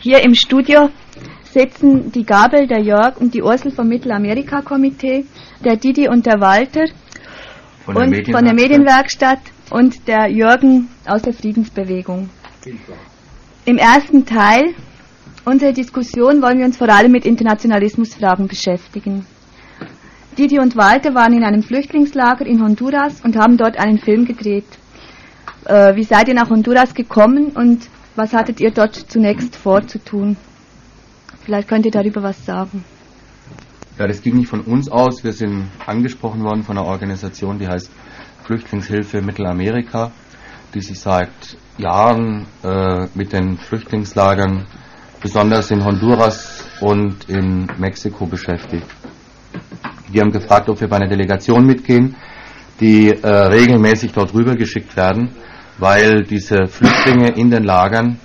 Hier im Studio sitzen die Gabel, der Jörg und die Ursel vom Mittelamerika-Komitee, der Didi und der Walter Von und der von der Medienwerkstatt und der Jürgen aus der Friedensbewegung. Im ersten Teil unserer Diskussion wollen wir uns vor allem mit Internationalismusfragen beschäftigen. Didi und Walter waren in einem Flüchtlingslager in Honduras und haben dort einen Film gedreht. Äh, wie seid ihr nach Honduras gekommen und was hattet ihr dort zunächst vor zu tun? Vielleicht könnt ihr darüber was sagen. Ja, das ging nicht von uns aus. Wir sind angesprochen worden von einer Organisation, die heißt Flüchtlingshilfe Mittelamerika, die sich seit Jahren äh, mit den Flüchtlingslagern, besonders in Honduras und in Mexiko beschäftigt. Die haben gefragt, ob wir bei einer Delegation mitgehen, die äh, regelmäßig dort rübergeschickt werden, weil diese Flüchtlinge in den Lagern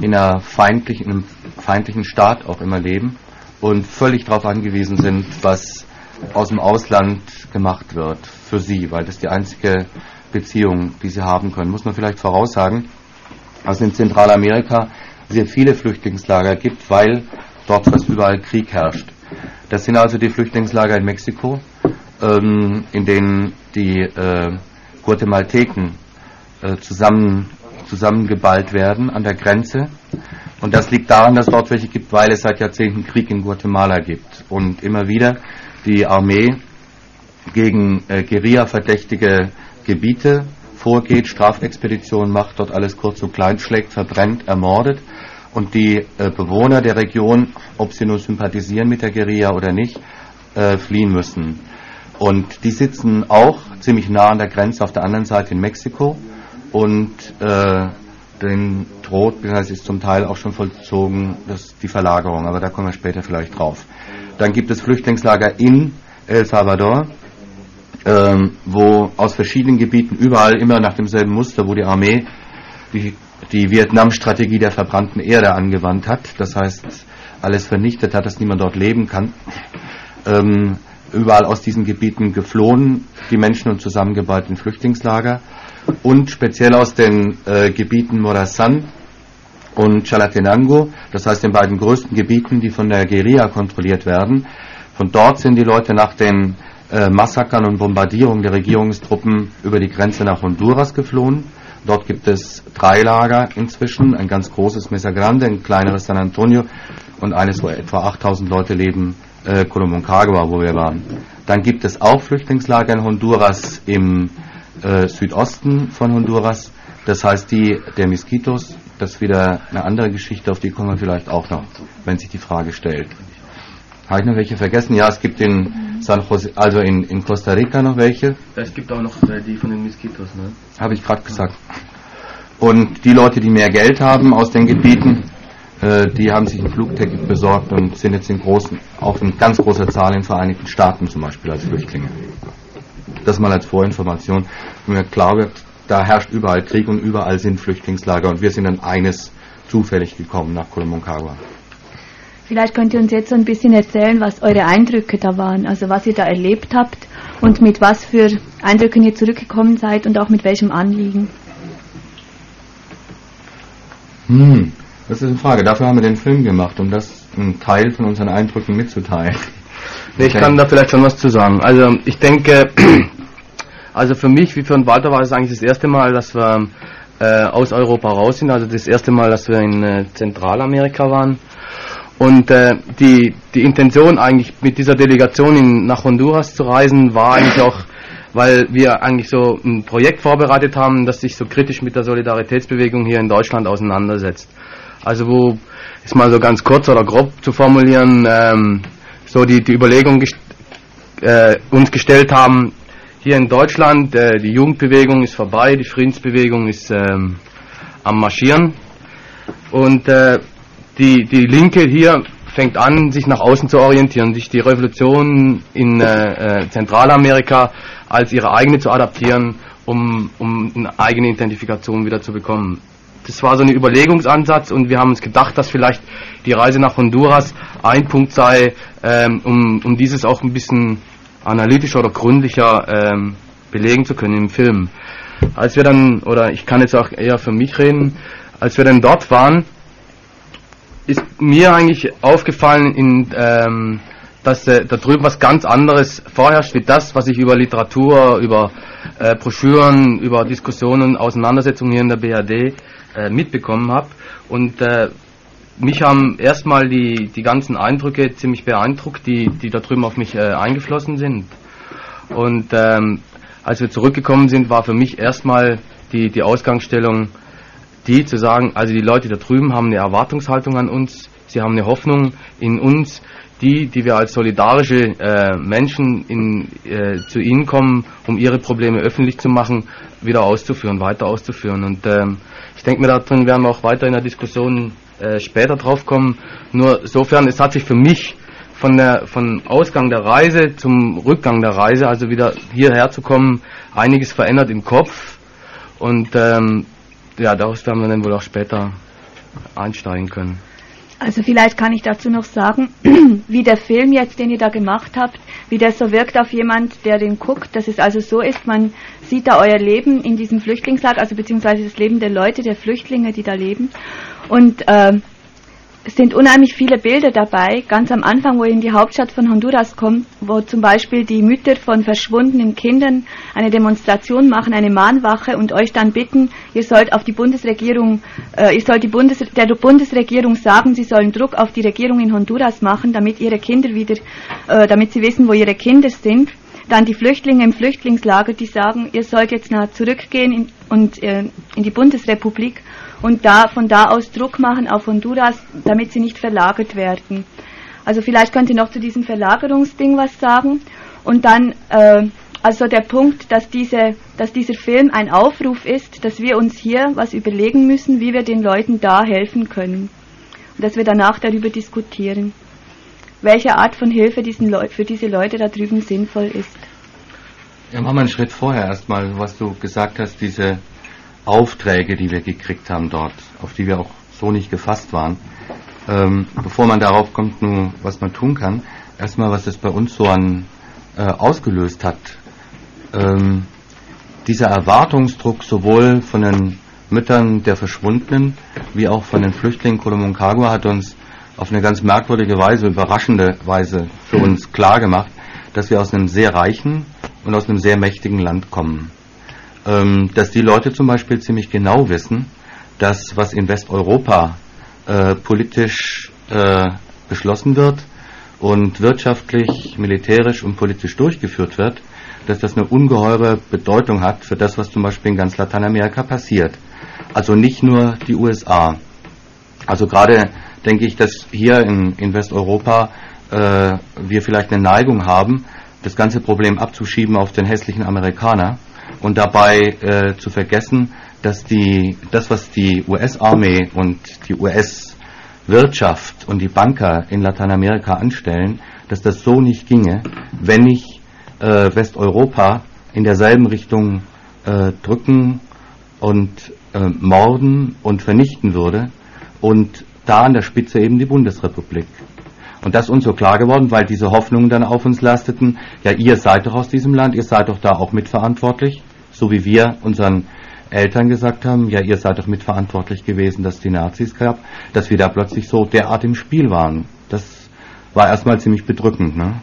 in, einer feindlichen, in einem feindlichen Staat auch immer leben und völlig darauf angewiesen sind, was aus dem Ausland gemacht wird für sie, weil das die einzige Beziehung, die sie haben können. Muss man vielleicht voraussagen, dass es in Zentralamerika sehr viele Flüchtlingslager gibt, weil dort fast überall Krieg herrscht. Das sind also die Flüchtlingslager in Mexiko, ähm, in denen die äh, Guatemalteken äh, zusammen, zusammengeballt werden an der Grenze. Und das liegt daran, dass es dort welche gibt, weil es seit Jahrzehnten Krieg in Guatemala gibt. Und immer wieder die Armee gegen äh, Guerilla-verdächtige Gebiete vorgeht, Strafexpeditionen macht, dort alles kurz und klein schlägt, verbrennt, ermordet und die äh, Bewohner der Region, ob sie nur sympathisieren mit der Guerilla oder nicht, äh, fliehen müssen. Und die sitzen auch ziemlich nah an der Grenze auf der anderen Seite in Mexiko und äh, den droht, das ist zum Teil auch schon vollzogen, das, die Verlagerung, aber da kommen wir später vielleicht drauf. Dann gibt es Flüchtlingslager in El Salvador, ähm, wo aus verschiedenen Gebieten überall immer nach demselben Muster, wo die Armee die, die Vietnam-Strategie der verbrannten Erde angewandt hat, das heißt alles vernichtet hat, dass niemand dort leben kann. Ähm, überall aus diesen Gebieten geflohen, die Menschen und zusammengebaut in Flüchtlingslager und speziell aus den äh, Gebieten Morazan und Chalatenango, das heißt den beiden größten Gebieten, die von der Guerilla kontrolliert werden. Von dort sind die Leute nach den äh, Massakern und Bombardierungen der Regierungstruppen über die Grenze nach Honduras geflohen. Dort gibt es drei Lager inzwischen, ein ganz großes Mesa Grande, ein kleineres San Antonio und eines, wo etwa 8000 Leute leben, äh, Colomoncagua, wo wir waren. Dann gibt es auch Flüchtlingslager in Honduras im äh, Südosten von Honduras. Das heißt die der Miskitos. Das ist wieder eine andere Geschichte, auf die kommen wir vielleicht auch noch, wenn sich die Frage stellt. Habe ich noch welche vergessen? Ja, es gibt in San Jose, also in, in Costa Rica noch welche. Es gibt auch noch äh, die von den Miskitos, ne? Habe ich gerade gesagt. Und die Leute, die mehr Geld haben aus den Gebieten, äh, die haben sich ein Flugticket besorgt und sind jetzt in großen, auch in ganz großer Zahl in den Vereinigten Staaten zum Beispiel als Flüchtlinge. Das mal als Vorinformation, mir klar wird, da herrscht überall Krieg und überall sind Flüchtlingslager und wir sind an eines zufällig gekommen nach Colomoncagua. Vielleicht könnt ihr uns jetzt so ein bisschen erzählen, was eure Eindrücke da waren, also was ihr da erlebt habt und mit was für Eindrücken ihr zurückgekommen seid und auch mit welchem Anliegen. Hm, das ist eine Frage. Dafür haben wir den Film gemacht, um das einen Teil von unseren Eindrücken mitzuteilen. Nee, ich Okay. kann da vielleicht schon was zu sagen. Also ich denke, also für mich wie für den Walter war es eigentlich das erste Mal, dass wir äh, aus Europa raus sind. Also das erste Mal, dass wir in äh, Zentralamerika waren. Und äh, die, die Intention eigentlich mit dieser Delegation in, nach Honduras zu reisen, war eigentlich auch, weil wir eigentlich so ein Projekt vorbereitet haben, das sich so kritisch mit der Solidaritätsbewegung hier in Deutschland auseinandersetzt. Also wo, ist mal so ganz kurz oder grob zu formulieren, ähm, so die, die Überlegung gest äh, uns gestellt haben, hier in Deutschland, äh, die Jugendbewegung ist vorbei, die Friedensbewegung ist ähm, am Marschieren und äh, die, die Linke hier fängt an, sich nach außen zu orientieren, sich die Revolution in äh, äh, Zentralamerika als ihre eigene zu adaptieren, um, um eine eigene Identifikation wieder zu bekommen. Das war so ein Überlegungsansatz und wir haben uns gedacht, dass vielleicht die Reise nach Honduras ein Punkt sei, ähm, um, um dieses auch ein bisschen analytischer oder gründlicher ähm, belegen zu können im Film. Als wir dann, oder ich kann jetzt auch eher für mich reden, als wir dann dort waren, ist mir eigentlich aufgefallen, in, ähm, dass äh, da drüben was ganz anderes vorherrscht, wie das, was ich über Literatur, über äh, Broschüren, über Diskussionen, Auseinandersetzungen hier in der BRD äh, mitbekommen habe. Und äh, mich haben erstmal die, die ganzen Eindrücke ziemlich beeindruckt, die, die da drüben auf mich äh, eingeflossen sind. Und ähm, als wir zurückgekommen sind, war für mich erstmal die, die Ausgangsstellung die zu sagen, also die Leute da drüben haben eine Erwartungshaltung an uns, sie haben eine Hoffnung in uns, die, die wir als solidarische äh, Menschen in, äh, zu ihnen kommen, um ihre Probleme öffentlich zu machen, wieder auszuführen, weiter auszuführen. Und ähm, ich denke mir, darin werden wir auch weiter in der Diskussion äh, später drauf kommen. Nur sofern, es hat sich für mich von der von Ausgang der Reise zum Rückgang der Reise, also wieder hierher zu kommen, einiges verändert im Kopf. Und ähm, ja, daraus werden wir dann wohl auch später einsteigen können. Also vielleicht kann ich dazu noch sagen, wie der Film jetzt, den ihr da gemacht habt, wie der so wirkt auf jemand, der den guckt, dass es also so ist, man sieht da euer Leben in diesem Flüchtlingslager, also beziehungsweise das Leben der Leute, der Flüchtlinge, die da leben. Und äh, sind unheimlich viele Bilder dabei, ganz am Anfang, wo ihr in die Hauptstadt von Honduras kommt, wo zum Beispiel die Mütter von verschwundenen Kindern eine Demonstration machen, eine Mahnwache und euch dann bitten, ihr sollt auf die Bundesregierung, äh, ihr sollt die Bundes der Bundesregierung sagen, sie sollen Druck auf die Regierung in Honduras machen, damit ihre Kinder wieder, äh, damit sie wissen, wo ihre Kinder sind. Dann die Flüchtlinge im Flüchtlingslager, die sagen, ihr sollt jetzt nach zurückgehen in, und äh, in die Bundesrepublik und da von da aus Druck machen auf Honduras, damit sie nicht verlagert werden. Also vielleicht könnt ihr noch zu diesem Verlagerungsding was sagen. Und dann äh, also der Punkt, dass, diese, dass dieser Film ein Aufruf ist, dass wir uns hier was überlegen müssen, wie wir den Leuten da helfen können. Und dass wir danach darüber diskutieren, welche Art von Hilfe für diese Leute da drüben sinnvoll ist. Ja, machen wir einen Schritt vorher erstmal, was du gesagt hast, diese Aufträge, die wir gekriegt haben dort, auf die wir auch so nicht gefasst waren. Ähm, bevor man darauf kommt, nun, was man tun kann, erstmal, was das bei uns so an äh, ausgelöst hat. Ähm, dieser Erwartungsdruck sowohl von den Müttern der Verschwundenen wie auch von den Flüchtlingen Kolomonkagua hat uns auf eine ganz merkwürdige Weise, überraschende Weise für uns klar gemacht, dass wir aus einem sehr reichen und aus einem sehr mächtigen Land kommen dass die Leute zum Beispiel ziemlich genau wissen, dass was in Westeuropa äh, politisch äh, beschlossen wird und wirtschaftlich, militärisch und politisch durchgeführt wird, dass das eine ungeheure Bedeutung hat für das, was zum Beispiel in ganz Lateinamerika passiert. Also nicht nur die USA. Also gerade denke ich, dass hier in, in Westeuropa äh, wir vielleicht eine Neigung haben, das ganze Problem abzuschieben auf den hässlichen Amerikaner und dabei äh, zu vergessen, dass die, das, was die US-Armee und die US-Wirtschaft und die Banker in Lateinamerika anstellen, dass das so nicht ginge, wenn nicht äh, Westeuropa in derselben Richtung äh, drücken und äh, morden und vernichten würde und da an der Spitze eben die Bundesrepublik. Und das ist uns so klar geworden, weil diese Hoffnungen dann auf uns lasteten, ja, ihr seid doch aus diesem Land, ihr seid doch da auch mitverantwortlich so wie wir unseren Eltern gesagt haben, ja, ihr seid doch mitverantwortlich gewesen, dass es die Nazis gab, dass wir da plötzlich so derart im Spiel waren. Das war erstmal ziemlich bedrückend. Ne?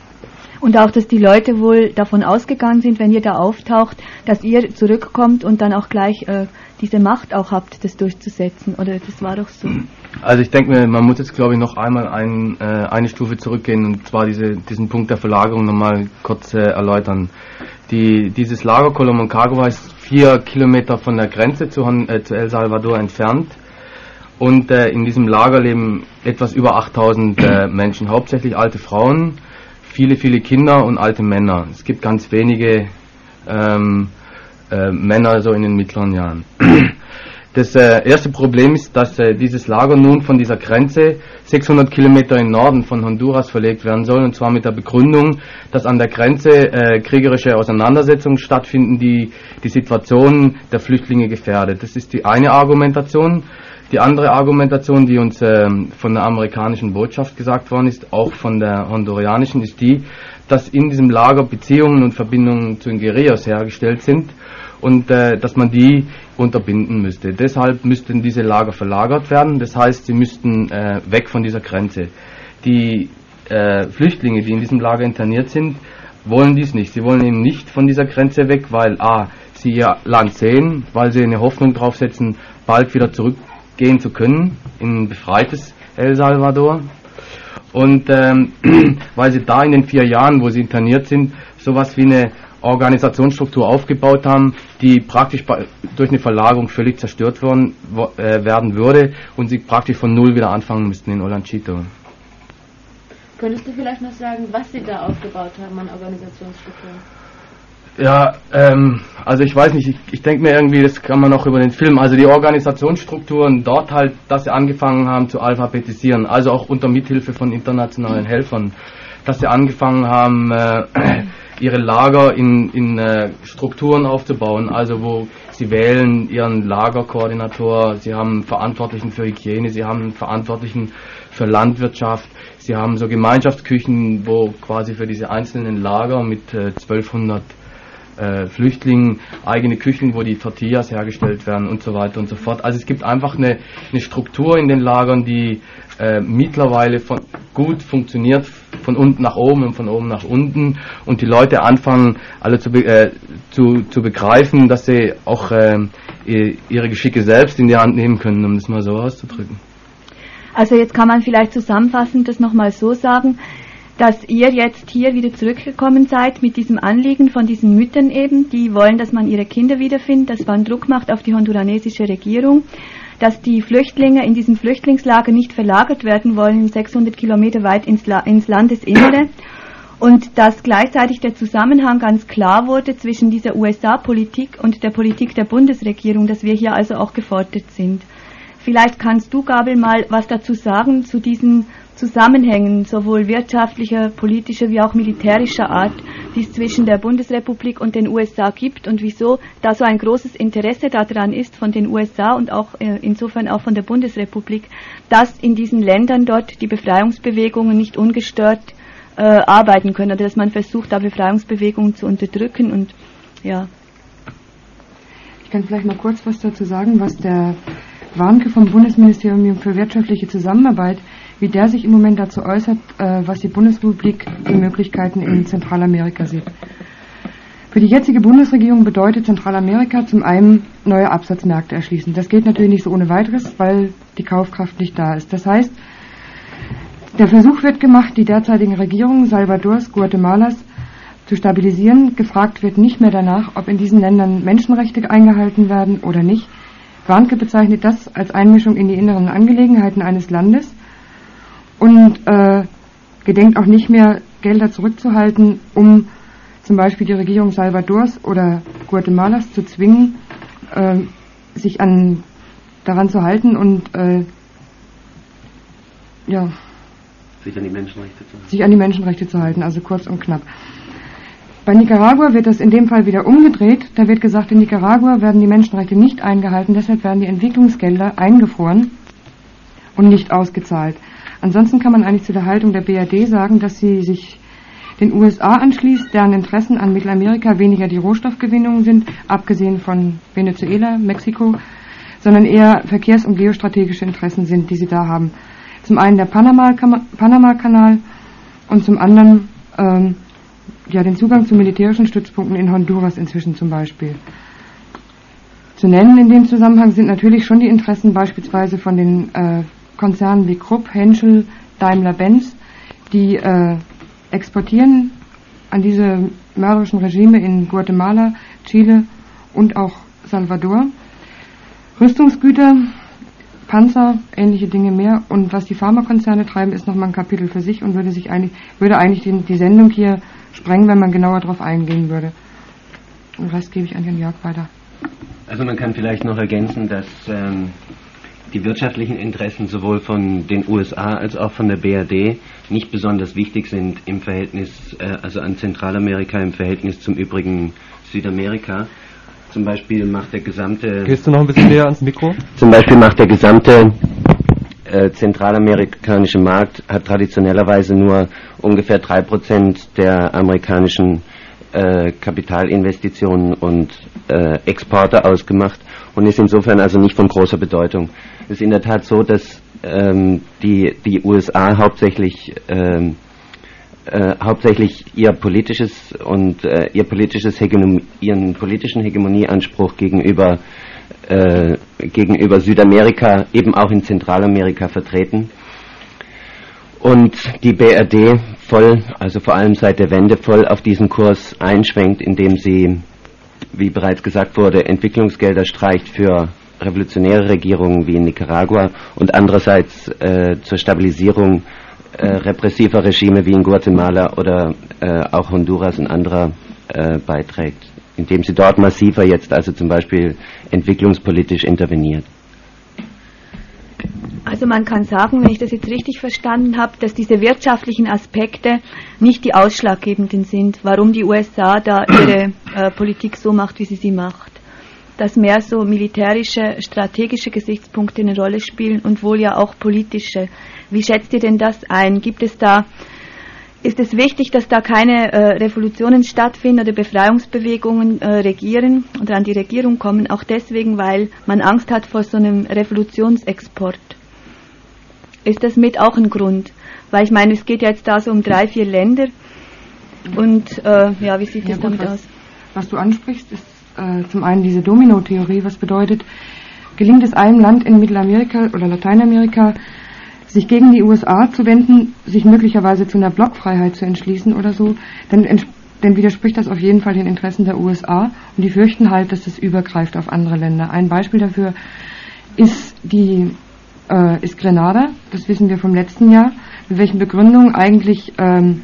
Und auch, dass die Leute wohl davon ausgegangen sind, wenn ihr da auftaucht, dass ihr zurückkommt und dann auch gleich äh, diese Macht auch habt, das durchzusetzen. Oder das war doch so. Also ich denke mir, man muss jetzt glaube ich noch einmal ein, äh, eine Stufe zurückgehen und zwar diese, diesen Punkt der Verlagerung nochmal kurz äh, erläutern. Die, dieses Lager Colomoncagua ist vier Kilometer von der Grenze zu, äh, zu El Salvador entfernt. Und äh, in diesem Lager leben etwas über 8000 äh, Menschen, hauptsächlich alte Frauen, viele, viele Kinder und alte Männer. Es gibt ganz wenige ähm, äh, Männer so in den mittleren Jahren. Das äh, erste Problem ist, dass äh, dieses Lager nun von dieser Grenze 600 Kilometer im Norden von Honduras verlegt werden soll, und zwar mit der Begründung, dass an der Grenze äh, kriegerische Auseinandersetzungen stattfinden, die die Situation der Flüchtlinge gefährdet. Das ist die eine Argumentation. Die andere Argumentation, die uns ähm, von der amerikanischen Botschaft gesagt worden ist, auch von der hondurianischen, ist die, dass in diesem Lager Beziehungen und Verbindungen zu den Guerillas hergestellt sind und äh, dass man die unterbinden müsste. Deshalb müssten diese Lager verlagert werden, das heißt, sie müssten äh, weg von dieser Grenze. Die äh, Flüchtlinge, die in diesem Lager interniert sind, wollen dies nicht. Sie wollen eben nicht von dieser Grenze weg, weil a. sie ihr Land sehen, weil sie eine Hoffnung drauf setzen, bald wieder zurückgehen zu können in ein befreites El Salvador. Und ähm, weil sie da in den vier Jahren, wo sie interniert sind, sowas wie eine Organisationsstruktur aufgebaut haben, die praktisch durch eine Verlagerung völlig zerstört worden, äh, werden würde und sie praktisch von Null wieder anfangen müssten in Olanchito. Könntest du vielleicht noch sagen, was sie da aufgebaut haben an Organisationsstruktur? Ja, ähm, also ich weiß nicht, ich, ich denke mir irgendwie, das kann man auch über den Film, also die Organisationsstrukturen dort halt, dass sie angefangen haben zu alphabetisieren, also auch unter Mithilfe von internationalen Helfern, dass sie angefangen haben, äh, ihre Lager in, in äh, Strukturen aufzubauen, also wo sie wählen ihren Lagerkoordinator, sie haben Verantwortlichen für Hygiene, sie haben Verantwortlichen für Landwirtschaft, sie haben so Gemeinschaftsküchen, wo quasi für diese einzelnen Lager mit äh, 1200 äh, Flüchtlingen, eigene Küchen, wo die Tortillas hergestellt werden und so weiter und so fort. Also es gibt einfach eine, eine Struktur in den Lagern, die äh, mittlerweile von, gut funktioniert, von unten nach oben und von oben nach unten und die Leute anfangen alle zu, äh, zu, zu begreifen, dass sie auch äh, ihre Geschicke selbst in die Hand nehmen können, um das mal so auszudrücken. Also jetzt kann man vielleicht zusammenfassend das nochmal so sagen, dass ihr jetzt hier wieder zurückgekommen seid mit diesem Anliegen von diesen Müttern eben, die wollen, dass man ihre Kinder wiederfindet, dass man Druck macht auf die honduranesische Regierung, dass die Flüchtlinge in diesem Flüchtlingslager nicht verlagert werden wollen, 600 Kilometer weit ins, La ins Landesinnere und dass gleichzeitig der Zusammenhang ganz klar wurde zwischen dieser USA-Politik und der Politik der Bundesregierung, dass wir hier also auch gefordert sind. Vielleicht kannst du, Gabel, mal was dazu sagen zu diesen Zusammenhängen sowohl wirtschaftlicher, politischer wie auch militärischer Art, die es zwischen der Bundesrepublik und den USA gibt und wieso da so ein großes Interesse daran ist von den USA und auch äh, insofern auch von der Bundesrepublik, dass in diesen Ländern dort die Befreiungsbewegungen nicht ungestört äh, arbeiten können oder dass man versucht, da Befreiungsbewegungen zu unterdrücken und ja. Ich kann vielleicht mal kurz was dazu sagen, was der Warnke vom Bundesministerium für wirtschaftliche Zusammenarbeit wie der sich im Moment dazu äußert, äh, was die Bundesrepublik für Möglichkeiten in Zentralamerika sieht. Für die jetzige Bundesregierung bedeutet Zentralamerika zum einen neue Absatzmärkte erschließen. Das geht natürlich nicht so ohne weiteres, weil die Kaufkraft nicht da ist. Das heißt, der Versuch wird gemacht, die derzeitigen Regierungen Salvadors, Guatemalas zu stabilisieren. Gefragt wird nicht mehr danach, ob in diesen Ländern Menschenrechte eingehalten werden oder nicht. Warnke bezeichnet das als Einmischung in die inneren Angelegenheiten eines Landes und äh, gedenkt auch nicht mehr, Gelder zurückzuhalten, um zum Beispiel die Regierung Salvadors oder Guatemalas zu zwingen, äh, sich an daran zu halten und äh, ja, sich an die Menschenrechte zu halten. Sich an die Menschenrechte zu halten, also kurz und knapp. Bei Nicaragua wird das in dem Fall wieder umgedreht. Da wird gesagt, in Nicaragua werden die Menschenrechte nicht eingehalten, deshalb werden die Entwicklungsgelder eingefroren und nicht ausgezahlt. Ansonsten kann man eigentlich zu der Haltung der BRD sagen, dass sie sich den USA anschließt, deren Interessen an Mittelamerika weniger die Rohstoffgewinnung sind, abgesehen von Venezuela, Mexiko, sondern eher Verkehrs- und geostrategische Interessen sind, die sie da haben. Zum einen der Panama-Kanal und zum anderen ähm, ja, den Zugang zu militärischen Stützpunkten in Honduras inzwischen zum Beispiel. Zu nennen in dem Zusammenhang sind natürlich schon die Interessen beispielsweise von den äh, Konzernen wie Krupp, Henschel, Daimler-Benz, die äh, exportieren an diese mörderischen Regime in Guatemala, Chile und auch Salvador. Rüstungsgüter, Panzer, ähnliche Dinge mehr. Und was die Pharmakonzerne treiben, ist nochmal ein Kapitel für sich und würde sich eigentlich, würde eigentlich die, die Sendung hier sprengen, wenn man genauer darauf eingehen würde. Den Rest gebe ich an Herrn Jörg weiter. Also man kann vielleicht noch ergänzen, dass ähm, die wirtschaftlichen Interessen sowohl von den USA als auch von der BRD nicht besonders wichtig sind im Verhältnis, äh, also an Zentralamerika im Verhältnis zum übrigen Südamerika. Zum Beispiel macht der gesamte. Gehst du noch ein bisschen näher ans Mikro? Zum Beispiel macht der gesamte äh, zentralamerikanische Markt hat traditionellerweise nur ungefähr 3% der amerikanischen äh, Kapitalinvestitionen und äh, Exporte ausgemacht und ist insofern also nicht von großer Bedeutung. Es ist in der Tat so, dass ähm, die, die USA hauptsächlich ähm, äh, hauptsächlich ihr politisches und äh, ihr politisches Hegemon ihren politischen Hegemonieanspruch gegenüber äh, gegenüber Südamerika eben auch in Zentralamerika vertreten. Und die BRD voll, also vor allem seit der Wende voll auf diesen Kurs einschwenkt, indem sie, wie bereits gesagt wurde, Entwicklungsgelder streicht für revolutionäre Regierungen wie in Nicaragua und andererseits äh, zur Stabilisierung äh, repressiver Regime wie in Guatemala oder äh, auch Honduras und anderer äh, beiträgt, indem sie dort massiver jetzt also zum Beispiel entwicklungspolitisch interveniert. Also man kann sagen, wenn ich das jetzt richtig verstanden habe, dass diese wirtschaftlichen Aspekte nicht die ausschlaggebenden sind, warum die USA da ihre äh, Politik so macht, wie sie sie macht. Dass mehr so militärische, strategische Gesichtspunkte eine Rolle spielen und wohl ja auch politische. Wie schätzt ihr denn das ein? Gibt es da, ist es wichtig, dass da keine äh, Revolutionen stattfinden oder Befreiungsbewegungen äh, regieren oder an die Regierung kommen? Auch deswegen, weil man Angst hat vor so einem Revolutionsexport. Ist das mit auch ein Grund? Weil ich meine, es geht ja jetzt da so um drei, vier Länder. Und äh, ja, wie sieht ja, das damit was, aus? Was du ansprichst, ist äh, zum einen diese Domino-Theorie, was bedeutet, gelingt es einem Land in Mittelamerika oder Lateinamerika, sich gegen die USA zu wenden, sich möglicherweise zu einer Blockfreiheit zu entschließen oder so, dann, dann widerspricht das auf jeden Fall den Interessen der USA und die fürchten halt, dass das übergreift auf andere Länder. Ein Beispiel dafür ist die äh, ist Grenada, das wissen wir vom letzten Jahr, mit welchen Begründungen eigentlich ähm,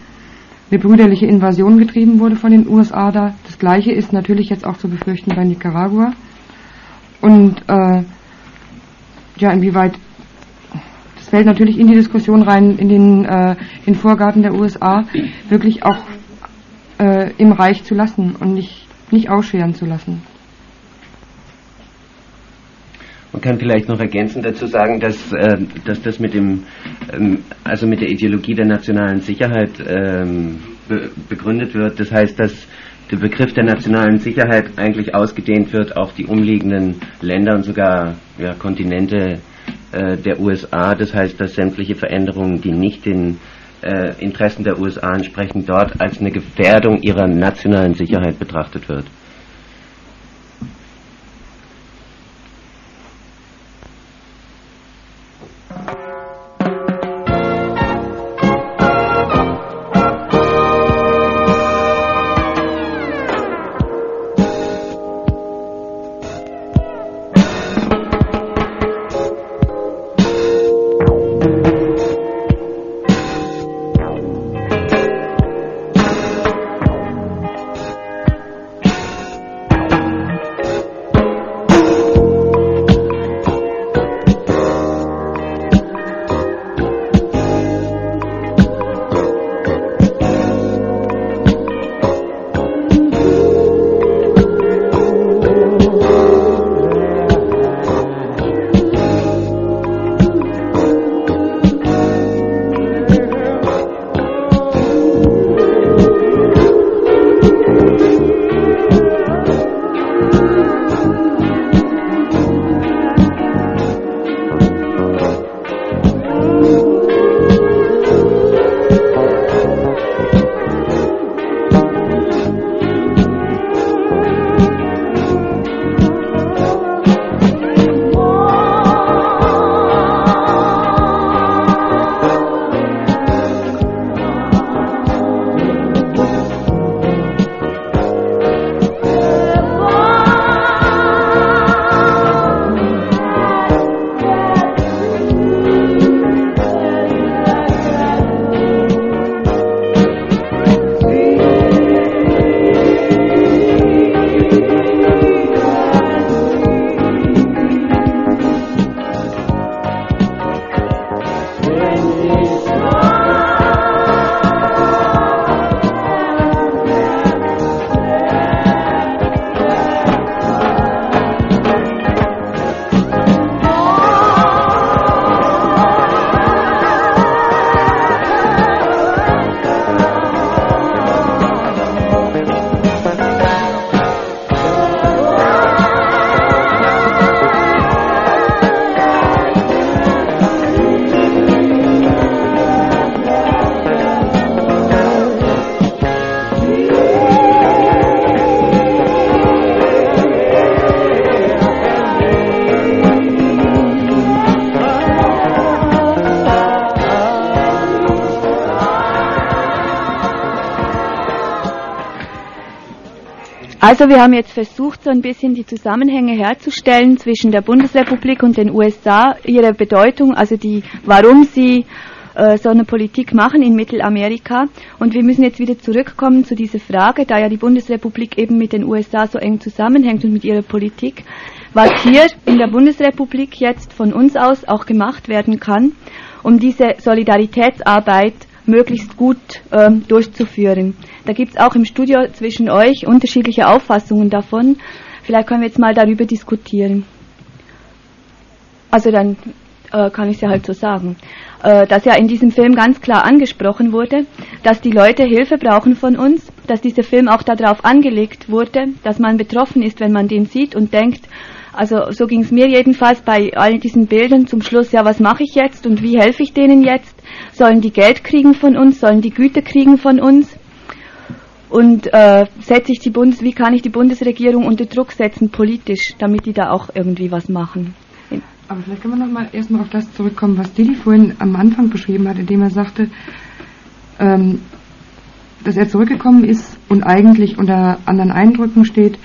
eine brüderliche Invasion getrieben wurde von den USA da. Das gleiche ist natürlich jetzt auch zu befürchten bei Nicaragua. Und äh, ja, inwieweit fällt natürlich in die Diskussion rein, in den, äh, den Vorgarten der USA wirklich auch äh, im Reich zu lassen und nicht, nicht ausscheren zu lassen. Man kann vielleicht noch ergänzend dazu sagen, dass, äh, dass das mit dem, ähm, also mit der Ideologie der nationalen Sicherheit ähm, be begründet wird. Das heißt, dass der Begriff der nationalen Sicherheit eigentlich ausgedehnt wird auf die umliegenden Länder und sogar ja, Kontinente äh, der USA. Das heißt, dass sämtliche Veränderungen, die nicht den äh, Interessen der USA entsprechen, dort als eine Gefährdung ihrer nationalen Sicherheit betrachtet wird. Also wir haben jetzt versucht, so ein bisschen die Zusammenhänge herzustellen zwischen der Bundesrepublik und den USA, ihre Bedeutung, also die, warum sie äh, so eine Politik machen in Mittelamerika. Und wir müssen jetzt wieder zurückkommen zu dieser Frage, da ja die Bundesrepublik eben mit den USA so eng zusammenhängt und mit ihrer Politik, was hier in der Bundesrepublik jetzt von uns aus auch gemacht werden kann, um diese Solidaritätsarbeit möglichst gut ähm, durchzuführen. Da gibt es auch im Studio zwischen euch unterschiedliche Auffassungen davon. Vielleicht können wir jetzt mal darüber diskutieren. Also dann äh, kann ich es ja halt so sagen. Äh, dass ja in diesem Film ganz klar angesprochen wurde, dass die Leute Hilfe brauchen von uns, dass dieser Film auch darauf angelegt wurde, dass man betroffen ist, wenn man den sieht und denkt, also so ging es mir jedenfalls bei all diesen Bildern zum Schluss, ja, was mache ich jetzt und wie helfe ich denen jetzt? Sollen die Geld kriegen von uns? Sollen die Güter kriegen von uns? Und äh, setze ich die Bundes, wie kann ich die Bundesregierung unter Druck setzen politisch, damit die da auch irgendwie was machen? Aber vielleicht können wir noch mal erstmal auf das zurückkommen, was Dili vorhin am Anfang beschrieben hat, indem er sagte, ähm, dass er zurückgekommen ist und eigentlich unter anderen Eindrücken steht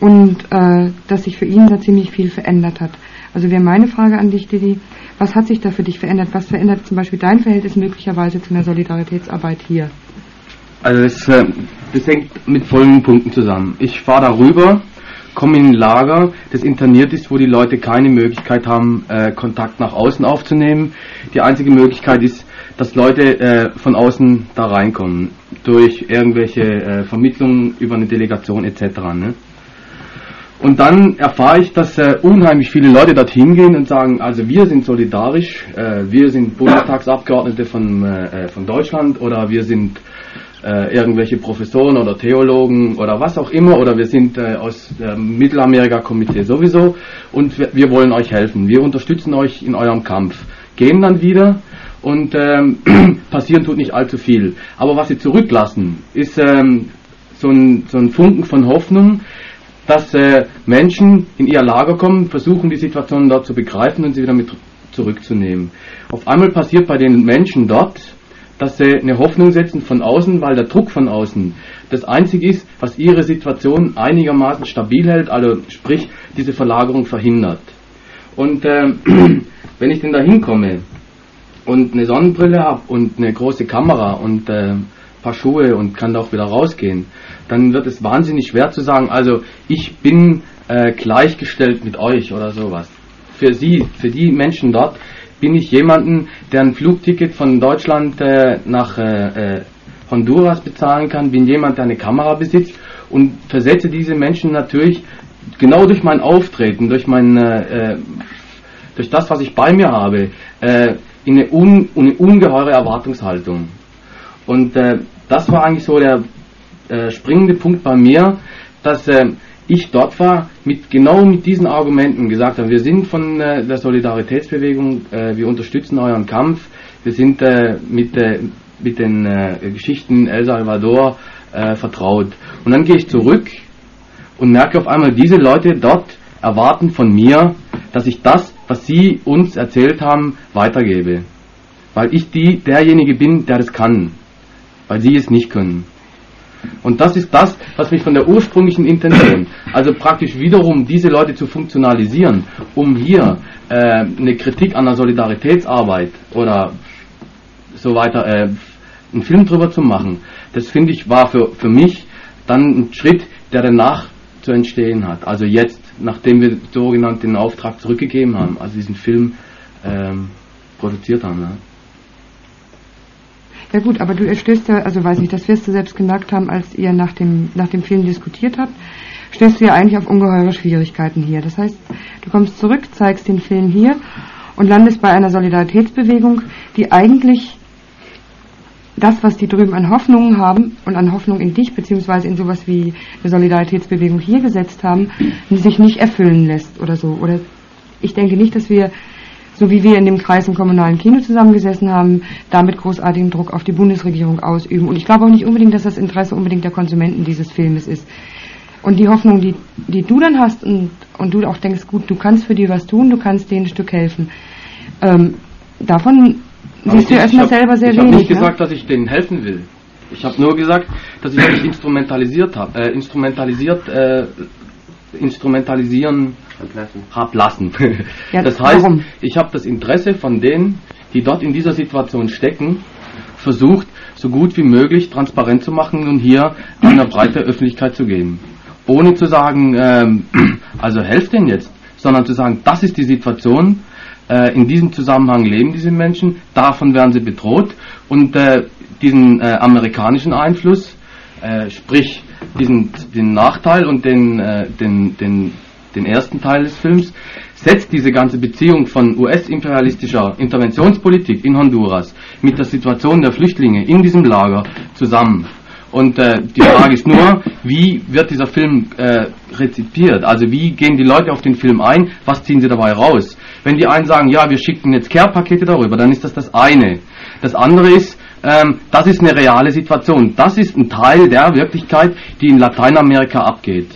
und äh, dass sich für ihn da ziemlich viel verändert hat. Also wäre meine Frage an dich, Didi, was hat sich da für dich verändert? Was verändert zum Beispiel dein Verhältnis möglicherweise zu einer Solidaritätsarbeit hier? Also das, äh, das hängt mit folgenden Punkten zusammen. Ich fahre darüber, komme in ein Lager, das interniert ist, wo die Leute keine Möglichkeit haben, äh, Kontakt nach außen aufzunehmen. Die einzige Möglichkeit ist, dass Leute äh, von außen da reinkommen, durch irgendwelche Vermittlungen über eine Delegation etc. Und dann erfahre ich, dass äh, unheimlich viele Leute dorthin gehen und sagen, also wir sind solidarisch, äh, wir sind Bundestagsabgeordnete von, äh, von Deutschland oder wir sind äh, irgendwelche Professoren oder Theologen oder was auch immer oder wir sind äh, aus dem Mittelamerika-Komitee sowieso und wir, wir, wollen euch helfen, wir unterstützen euch in eurem Kampf. Gehen dann wieder und ähm, passieren tut nicht allzu viel. Aber was sie zurücklassen, ist ähm, so, ein, so ein Funken von Hoffnung, dass äh, Menschen in ihr Lager kommen, versuchen die Situation dort zu begreifen und sie wieder mit zurückzunehmen. Auf einmal passiert bei den Menschen dort, dass sie eine Hoffnung setzen von außen, weil der Druck von außen das Einzige ist, was ihre Situation einigermaßen stabil hält, also sprich diese Verlagerung verhindert. Und äh, wenn ich denn da hinkomme und eine Sonnenbrille habe und eine große Kamera und äh, paar Schuhe und kann da auch wieder rausgehen, dann wird es wahnsinnig schwer zu sagen, also ich bin äh, gleichgestellt mit euch oder sowas. Für sie, für die Menschen dort, bin ich jemanden, der ein Flugticket von Deutschland äh, nach äh, äh, Honduras bezahlen kann, bin jemand, der eine Kamera besitzt und versetze diese Menschen natürlich genau durch mein Auftreten, durch mein, äh, äh durch das, was ich bei mir habe, in eine, un, eine ungeheure Erwartungshaltung. Und äh, das war eigentlich so der äh, springende Punkt bei mir, dass äh, ich dort war, mit genau mit diesen Argumenten gesagt habe, wir sind von äh, der Solidaritätsbewegung, äh, wir unterstützen euren Kampf, wir sind äh, mit, mit den Geschichten El Salvador vertraut. Und dann gehe ich zurück und merke auf einmal, diese Leute dort erwarten von mir, dass ich das, was sie uns erzählt haben, weitergebe. Weil ich die, derjenige bin, der das kann weil sie es nicht können. Und das ist das, was mich von der ursprünglichen Intention, also praktisch wiederum diese Leute zu funktionalisieren, um hier äh, eine Kritik an der Solidaritätsarbeit oder so weiter, äh, einen Film drüber zu machen, das finde ich war für, für mich dann ein Schritt, der danach zu entstehen hat. Also jetzt, nachdem wir sogenannt den Auftrag zurückgegeben haben, also diesen Film ähm, produziert haben. Ne? Ja gut, aber du stößt ja, also weiß nicht, das wirst du selbst gemerkt haben, als ihr nach dem, nach dem Film diskutiert habt, stößt du ja eigentlich auf ungeheure Schwierigkeiten hier. Das heißt, du kommst zurück, zeigst den Film hier und landest bei einer Solidaritätsbewegung, die eigentlich das, was die drüben an Hoffnungen haben und an Hoffnung in dich, beziehungsweise in sowas wie eine Solidaritätsbewegung hier gesetzt haben, sich nicht erfüllen lässt oder so. Oder ich denke nicht, dass wir so wie wir in dem Kreis im kommunalen Kino zusammengesessen haben, damit großartigen Druck auf die Bundesregierung ausüben. Und ich glaube auch nicht unbedingt, dass das Interesse unbedingt der Konsumenten dieses Filmes ist. Und die Hoffnung, die, die du dann hast und, und du auch denkst, gut, du kannst für die was tun, du kannst denen ein Stück helfen. Ähm, davon Aber siehst du erstmal selber sehr ich wenig. Ich habe nicht ne? gesagt, dass ich denen helfen will. Ich habe nur gesagt, dass ich mich instrumentalisiert habe, äh, instrumentalisiert, äh, instrumentalisieren habe lassen. Ja, das heißt, warum? ich habe das Interesse von denen, die dort in dieser Situation stecken, versucht, so gut wie möglich transparent zu machen und hier an eine breite Öffentlichkeit zu geben. Ohne zu sagen, ähm, also helft denen jetzt, sondern zu sagen, das ist die Situation, äh, in diesem Zusammenhang leben diese Menschen, davon werden sie bedroht und äh, diesen äh, amerikanischen Einfluss, äh, sprich diesen den Nachteil und den, äh, den, den, den ersten Teil des Films, setzt diese ganze Beziehung von US-imperialistischer Interventionspolitik in Honduras mit der Situation der Flüchtlinge in diesem Lager zusammen. Und äh, die Frage ist nur, wie wird dieser Film äh, rezipiert? Also wie gehen die Leute auf den Film ein? Was ziehen sie dabei raus? Wenn die einen sagen, ja, wir schicken jetzt Care-Pakete darüber, dann ist das das eine. Das andere ist, ähm, das ist eine reale Situation. Das ist ein Teil der Wirklichkeit, die in Lateinamerika abgeht.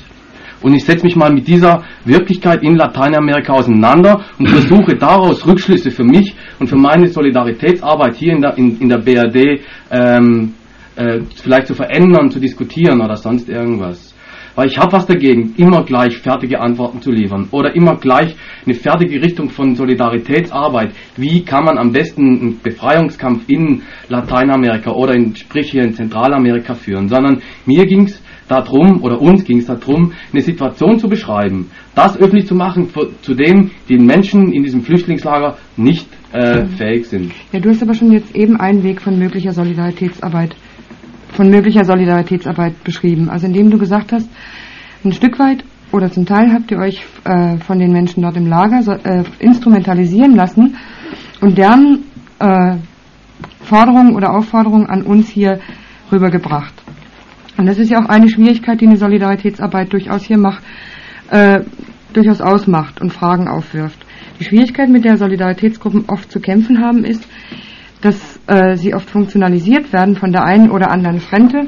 Und ich setze mich mal mit dieser Wirklichkeit in Lateinamerika auseinander und versuche daraus Rückschlüsse für mich und für meine Solidaritätsarbeit hier in der, in, in der BRD ähm, äh, vielleicht zu verändern, zu diskutieren oder sonst irgendwas. Weil ich habe was dagegen, immer gleich fertige Antworten zu liefern oder immer gleich eine fertige Richtung von Solidaritätsarbeit. Wie kann man am besten einen Befreiungskampf in Lateinamerika oder in, sprich hier in Zentralamerika führen, sondern mir ging es darum, oder uns ging es darum, eine Situation zu beschreiben, das öffentlich zu machen, zu dem die Menschen in diesem Flüchtlingslager nicht äh, fähig sind. Ja, du hast aber schon jetzt eben einen Weg von möglicher Solidaritätsarbeit, von möglicher Solidaritätsarbeit beschrieben. Also indem du gesagt hast, ein Stück weit oder zum Teil habt ihr euch äh, von den Menschen dort im Lager so, äh, instrumentalisieren lassen und deren äh, Forderungen oder Aufforderungen an uns hier rübergebracht. Und das ist ja auch eine Schwierigkeit, die eine Solidaritätsarbeit durchaus hier macht, äh, durchaus ausmacht und Fragen aufwirft. Die Schwierigkeit, mit der Solidaritätsgruppen oft zu kämpfen haben, ist, dass äh, sie oft funktionalisiert werden von der einen oder anderen Frente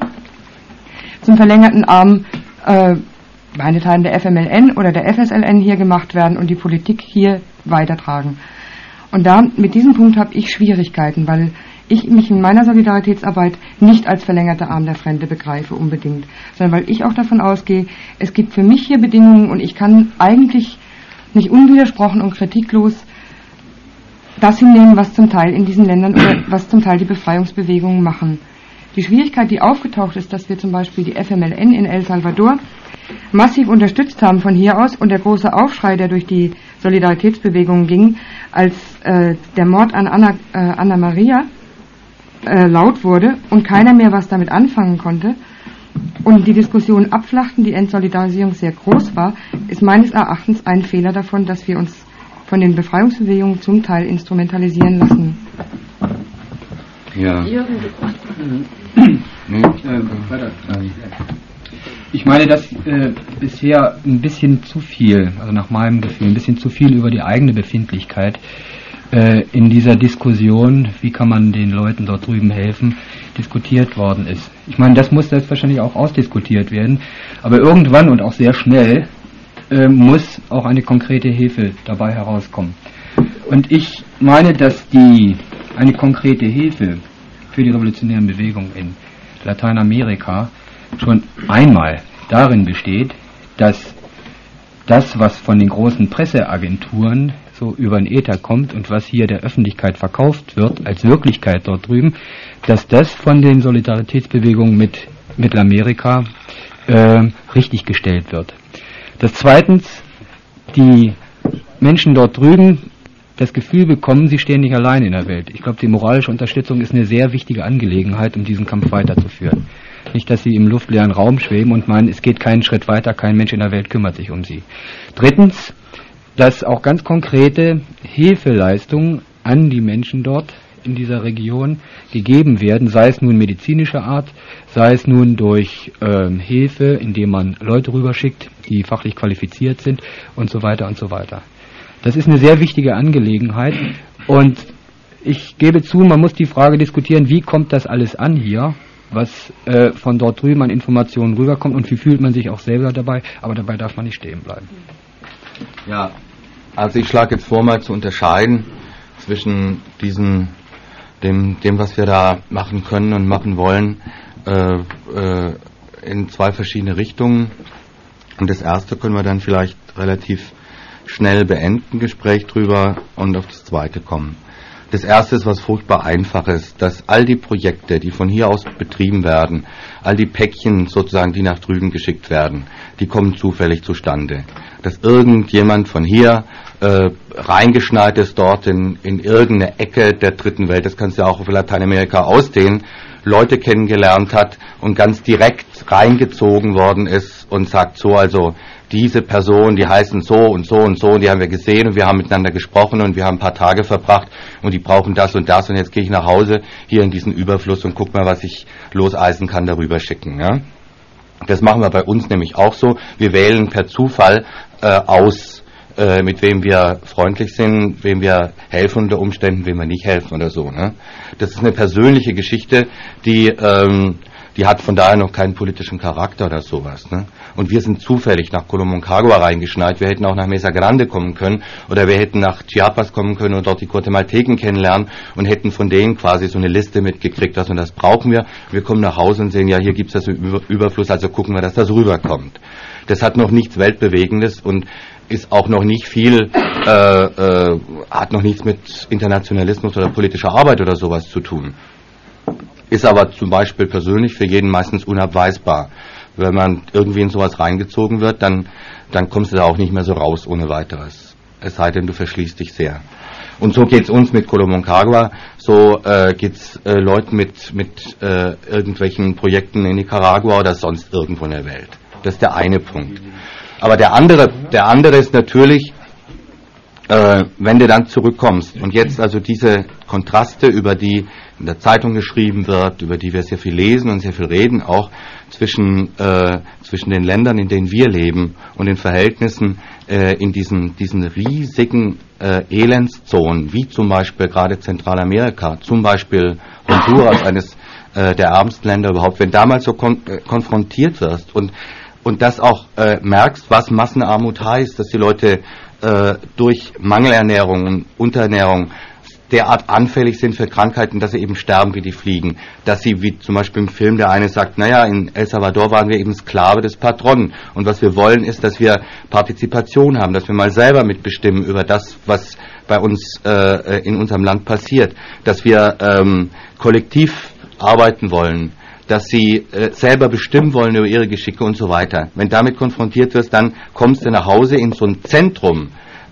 zum verlängerten Arm äh, meinethalben der FMLN oder der FSLN hier gemacht werden und die Politik hier weitertragen. Und da mit diesem Punkt habe ich Schwierigkeiten, weil ich mich in meiner Solidaritätsarbeit nicht als verlängerter Arm der Fremde begreife unbedingt, sondern weil ich auch davon ausgehe, es gibt für mich hier Bedingungen und ich kann eigentlich nicht unwidersprochen und kritiklos das hinnehmen, was zum Teil in diesen Ländern oder was zum Teil die Befreiungsbewegungen machen. Die Schwierigkeit, die aufgetaucht ist, dass wir zum Beispiel die FMLN in El Salvador massiv unterstützt haben von hier aus und der große Aufschrei, der durch die Solidaritätsbewegungen ging, als äh, der Mord an Anna, äh, Anna Maria äh, laut wurde und keiner mehr was damit anfangen konnte und die Diskussion abflachten, die Entsolidarisierung sehr groß war, ist meines Erachtens ein Fehler davon, dass wir uns von den Befreiungsbewegungen zum Teil instrumentalisieren lassen. Ja. Ich meine, dass äh, bisher ein bisschen zu viel, also nach meinem Gefühl, ein bisschen zu viel über die eigene Befindlichkeit äh, in dieser Diskussion, wie kann man den Leuten dort drüben helfen, diskutiert worden ist. Ich meine, das muss selbstverständlich auch ausdiskutiert werden, aber irgendwann und auch sehr schnell äh, muss auch eine konkrete Hilfe dabei herauskommen. Und ich meine, dass die eine konkrete Hilfe für die revolutionären Bewegungen in Lateinamerika schon einmal darin besteht, dass das, was von den großen Presseagenturen so über den Äther kommt und was hier der Öffentlichkeit verkauft wird als Wirklichkeit dort drüben, dass das von den Solidaritätsbewegungen mit Mittelamerika äh, richtig gestellt wird. Dass zweitens die Menschen dort drüben das Gefühl bekommen, sie stehen nicht allein in der Welt. Ich glaube, die moralische Unterstützung ist eine sehr wichtige Angelegenheit, um diesen Kampf weiterzuführen. Nicht, dass sie im luftleeren Raum schweben und meinen, es geht keinen Schritt weiter, kein Mensch in der Welt kümmert sich um sie. Drittens, dass auch ganz konkrete Hilfeleistungen an die Menschen dort in dieser Region gegeben werden, sei es nun medizinischer Art, sei es nun durch ähm, Hilfe, indem man Leute rüberschickt, die fachlich qualifiziert sind und so weiter und so weiter. Das ist eine sehr wichtige Angelegenheit und ich gebe zu, man muss die Frage diskutieren, wie kommt das alles an hier, was äh, von dort drüben an Informationen rüberkommt und wie fühlt man sich auch selber dabei, aber dabei darf man nicht stehen bleiben. Ja, also ich schlage jetzt vor, mal zu unterscheiden zwischen diesen, dem, dem, was wir da machen können und machen wollen, äh, äh, in zwei verschiedene Richtungen. Und das erste können wir dann vielleicht relativ schnell beenden, Gespräch drüber und auf das zweite kommen. Das erste ist was furchtbar Einfaches, dass all die Projekte, die von hier aus betrieben werden, all die Päckchen sozusagen, die nach drüben geschickt werden, die kommen zufällig zustande. Dass irgendjemand von hier äh, reingeschneit ist dort in, in irgendeine Ecke der dritten Welt, das kannst du ja auch auf Lateinamerika ausdehnen, Leute kennengelernt hat und ganz direkt reingezogen worden ist und sagt so, also diese Person, die heißen so und so und so und die haben wir gesehen und wir haben miteinander gesprochen und wir haben ein paar Tage verbracht und die brauchen das und das und jetzt gehe ich nach Hause hier in diesen Überfluss und guck mal, was ich loseisen kann, darüber schicken. Ja? Das machen wir bei uns nämlich auch so. Wir wählen per Zufall äh, aus, äh, mit wem wir freundlich sind, wem wir helfen unter Umständen, wem wir nicht helfen oder so. Ne? Das ist eine persönliche Geschichte, die, ähm, die hat von daher noch keinen politischen Charakter oder sowas. Ne? Und wir sind zufällig nach Colomoncagua reingeschneit. Wir hätten auch nach Mesa Grande kommen können oder wir hätten nach Chiapas kommen können und dort die Guatemalteken kennenlernen und hätten von denen quasi so eine Liste mitgekriegt, das und das brauchen wir. Wir kommen nach Hause und sehen, ja, hier gibt es das Überfluss, also gucken wir, dass das rüberkommt. Das hat noch nichts Weltbewegendes und ist auch noch nicht viel, äh, äh, hat noch nichts mit Internationalismus oder politischer Arbeit oder sowas zu tun. Ist aber zum Beispiel persönlich für jeden meistens unabweisbar. Wenn man irgendwie in sowas reingezogen wird, dann, dann kommst du da auch nicht mehr so raus ohne weiteres. Es sei denn, du verschließt dich sehr. Und so geht's uns mit Colomoncagua, so äh, geht's äh, Leuten mit, mit äh, irgendwelchen Projekten in Nicaragua oder sonst irgendwo in der Welt. Das ist der eine Punkt. Aber der andere, der andere ist natürlich, äh, wenn du dann zurückkommst. Und jetzt also diese Kontraste, über die in der Zeitung geschrieben wird, über die wir sehr viel lesen und sehr viel reden, auch zwischen, äh, zwischen den Ländern, in denen wir leben und den Verhältnissen äh, in diesen, diesen riesigen äh, Elendszonen, wie zum Beispiel gerade Zentralamerika, zum Beispiel Honduras, eines äh, der ärmsten Länder überhaupt, wenn damals so kon äh, konfrontiert wirst. Und und das auch äh, merkst, was Massenarmut heißt, dass die Leute äh, durch Mangelernährung und Unterernährung derart anfällig sind für Krankheiten, dass sie eben sterben wie die Fliegen. Dass sie, wie zum Beispiel im Film, der eine sagt, naja, in El Salvador waren wir eben Sklave des Patronen. Und was wir wollen, ist, dass wir Partizipation haben, dass wir mal selber mitbestimmen über das, was bei uns äh, in unserem Land passiert. Dass wir ähm, kollektiv arbeiten wollen dass sie äh, selber bestimmen wollen über ihre Geschicke und so weiter. Wenn damit konfrontiert wirst, dann kommst du nach Hause in so ein Zentrum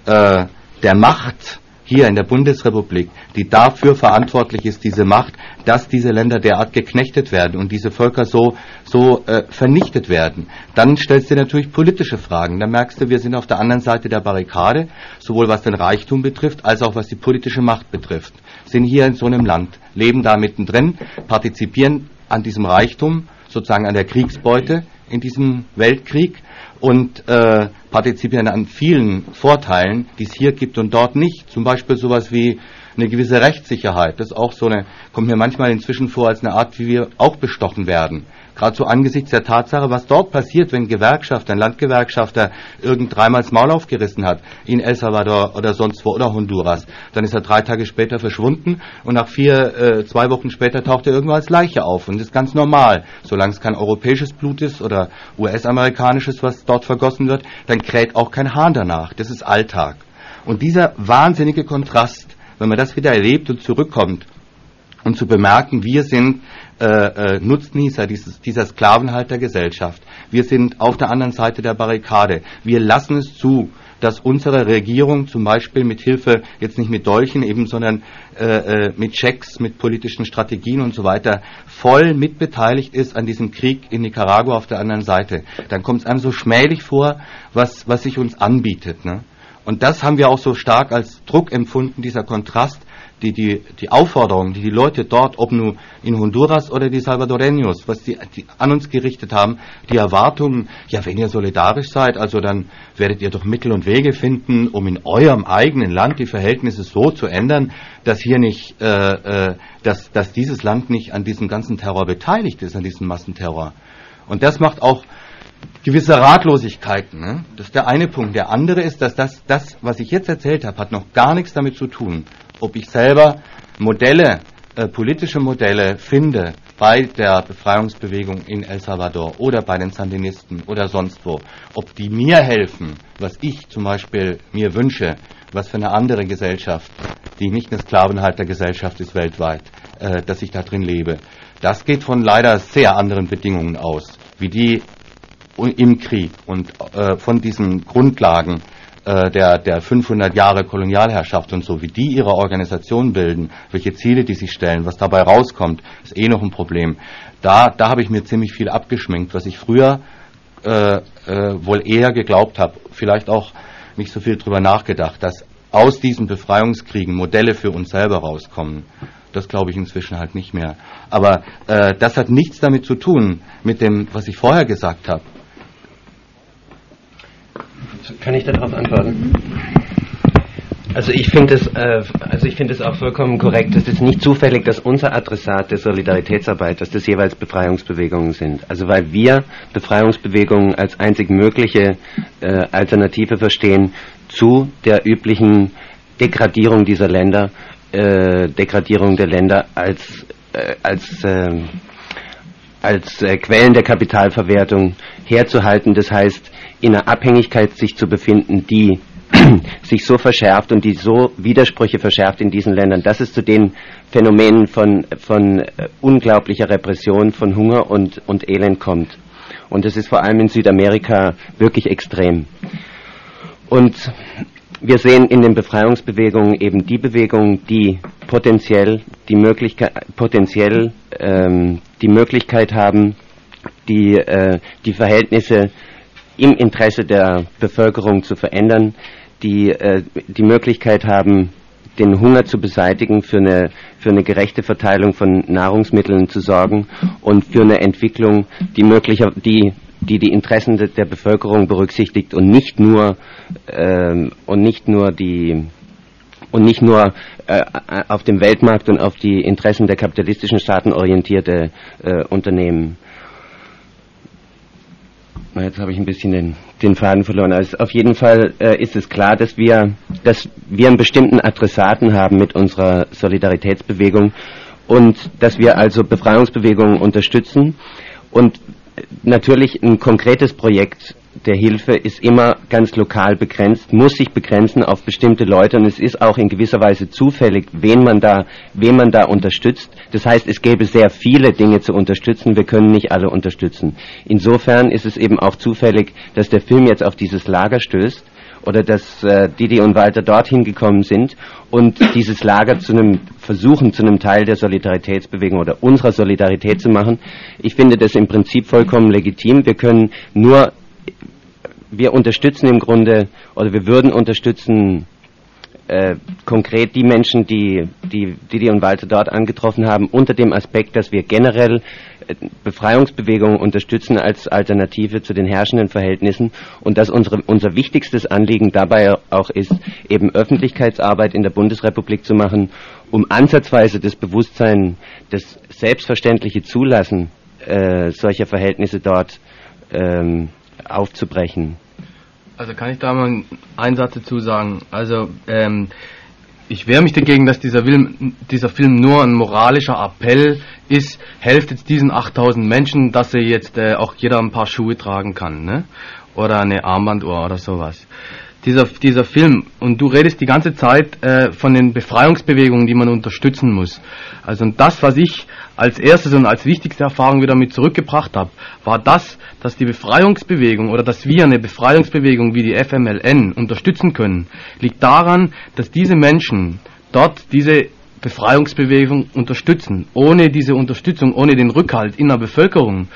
äh, der Macht hier in der Bundesrepublik, die dafür verantwortlich ist, diese Macht, dass diese Länder derart geknechtet werden und diese Völker so, so äh, vernichtet werden. Dann stellst du natürlich politische Fragen. Dann merkst du, wir sind auf der anderen Seite der Barrikade, sowohl was den Reichtum betrifft, als auch was die politische Macht betrifft. Sind hier in so einem Land, leben da mittendrin, partizipieren an diesem Reichtum, sozusagen an der Kriegsbeute in diesem Weltkrieg und äh, partizipieren an vielen Vorteilen, die es hier gibt und dort nicht. Zum Beispiel sowas wie eine gewisse Rechtssicherheit. Das ist auch so eine, kommt mir manchmal inzwischen vor als eine Art, wie wir auch bestochen werden. Gerade so angesichts der Tatsache, was dort passiert, wenn Gewerkschafter, ein Landgewerkschafter irgend dreimal das Maul aufgerissen hat, in El Salvador oder sonst wo oder Honduras, dann ist er drei Tage später verschwunden und nach vier, äh, zwei Wochen später taucht er irgendwo als Leiche auf. Und das ist ganz normal. Solange es kein europäisches Blut ist oder US-amerikanisches, was dort vergossen wird, dann kräht auch kein Hahn danach. Das ist Alltag. Und dieser wahnsinnige Kontrast, wenn man das wieder erlebt und zurückkommt und zu bemerken, wir sind äh, äh, Nutznießer dieses, dieser Sklavenhaltergesellschaft. Wir sind auf der anderen Seite der Barrikade. Wir lassen es zu, dass unsere Regierung zum Beispiel mit Hilfe, jetzt nicht mit Dolchen eben, sondern äh, äh, mit Checks, mit politischen Strategien und so weiter, voll mitbeteiligt ist an diesem Krieg in Nicaragua auf der anderen Seite. Dann kommt es einem so schmählich vor, was, was sich uns anbietet. Ne? Und das haben wir auch so stark als Druck empfunden, dieser Kontrast die, die, die Aufforderung, die die Leute dort, ob nun in Honduras oder die Salvadoreños, was die, die an uns gerichtet haben, die Erwartungen, ja, wenn ihr solidarisch seid, also dann werdet ihr doch Mittel und Wege finden, um in eurem eigenen Land die Verhältnisse so zu ändern, dass hier nicht, äh, äh, dass, dass dieses Land nicht an diesem ganzen Terror beteiligt ist, an diesem Massenterror. Und das macht auch gewisse Ratlosigkeiten. Ne? Das ist der eine Punkt. Der andere ist, dass das, das, was ich jetzt erzählt habe, hat noch gar nichts damit zu tun, ob ich selber Modelle, äh, politische Modelle finde, bei der Befreiungsbewegung in El Salvador oder bei den Sandinisten oder sonst wo, ob die mir helfen, was ich zum Beispiel mir wünsche, was für eine andere Gesellschaft, die nicht eine Sklavenhaltergesellschaft ist weltweit, äh, dass ich da drin lebe. Das geht von leider sehr anderen Bedingungen aus, wie die im Krieg und äh, von diesen Grundlagen äh, der, der 500 Jahre Kolonialherrschaft und so, wie die ihre Organisation bilden, welche Ziele die sich stellen, was dabei rauskommt, ist eh noch ein Problem. Da, da habe ich mir ziemlich viel abgeschminkt, was ich früher äh, äh, wohl eher geglaubt habe, vielleicht auch nicht so viel drüber nachgedacht, dass aus diesen Befreiungskriegen Modelle für uns selber rauskommen. Das glaube ich inzwischen halt nicht mehr. Aber äh, das hat nichts damit zu tun, mit dem, was ich vorher gesagt habe. Kann ich darauf antworten? Also ich finde es, äh, also ich finde es auch vollkommen korrekt. Es ist nicht zufällig, dass unser Adressat der Solidaritätsarbeit, dass das jeweils Befreiungsbewegungen sind. Also weil wir Befreiungsbewegungen als einzig mögliche äh, Alternative verstehen zu der üblichen Degradierung dieser Länder, äh, Degradierung der Länder als äh, als ähm, als äh, Quellen der Kapitalverwertung herzuhalten. Das heißt, in einer Abhängigkeit sich zu befinden, die sich so verschärft und die so Widersprüche verschärft in diesen Ländern, dass es zu den Phänomenen von, von äh, unglaublicher Repression, von Hunger und, und Elend kommt. Und das ist vor allem in Südamerika wirklich extrem. Und wir sehen in den Befreiungsbewegungen eben die Bewegungen, die potenziell die Möglichkeit, potenziell ähm, die Möglichkeit haben, die, äh, die Verhältnisse im Interesse der Bevölkerung zu verändern, die äh, die Möglichkeit haben, den Hunger zu beseitigen, für eine, für eine gerechte Verteilung von Nahrungsmitteln zu sorgen und für eine Entwicklung, die möglicher, die die die Interessen de, der Bevölkerung berücksichtigt und nicht nur ähm, und nicht nur die und nicht nur äh, auf dem Weltmarkt und auf die Interessen der kapitalistischen Staaten orientierte äh, Unternehmen. Jetzt habe ich ein bisschen den, den Faden verloren. Also auf jeden Fall äh, ist es klar, dass wir, dass wir einen bestimmten Adressaten haben mit unserer Solidaritätsbewegung und dass wir also Befreiungsbewegungen unterstützen und natürlich ein konkretes Projekt der Hilfe ist immer ganz lokal begrenzt, muss sich begrenzen auf bestimmte Leute und es ist auch in gewisser Weise zufällig, wen man da, wen man da unterstützt. Das heißt, es gäbe sehr viele Dinge zu unterstützen, wir können nicht alle unterstützen. Insofern ist es eben auch zufällig, dass der Film jetzt auf dieses Lager stößt oder dass äh, Didi und Walter dorthin gekommen sind und dieses Lager zu einem versuchen, zu einem Teil der Solidaritätsbewegung oder unserer Solidarität zu machen. Ich finde das im Prinzip vollkommen legitim. Wir können nur, wir unterstützen im Grunde oder wir würden unterstützen äh, konkret die Menschen, die, die Didi und Walter dort angetroffen haben, unter dem Aspekt, dass wir generell Befreiungsbewegungen unterstützen als Alternative zu den herrschenden Verhältnissen und dass unsere, unser wichtigstes Anliegen dabei auch ist, eben Öffentlichkeitsarbeit in der Bundesrepublik zu machen, um ansatzweise das Bewusstsein, das selbstverständliche Zulassen äh, solcher Verhältnisse dort ähm, aufzubrechen. Also kann ich da mal einen Satz dazu sagen? Also ähm, ich wehre mich dagegen, dass dieser Film, dieser Film nur ein moralischer Appell ist, helft jetzt diesen 8000 Menschen, dass sie jetzt äh, auch jeder ein paar Schuhe tragen kann, ne? Oder eine Armbanduhr oder sowas dieser, dieser Film, und du redest die ganze Zeit äh, von den Befreiungsbewegungen, die man unterstützen muss. Also und das, was ich als erstes und als wichtigste Erfahrung wieder mit zurückgebracht habe, war das, dass die Befreiungsbewegung oder dass wir eine Befreiungsbewegung wie die FMLN unterstützen können, liegt daran, dass diese Menschen dort diese Befreiungsbewegung unterstützen. Ohne diese Unterstützung, ohne den Rückhalt in der Bevölkerung,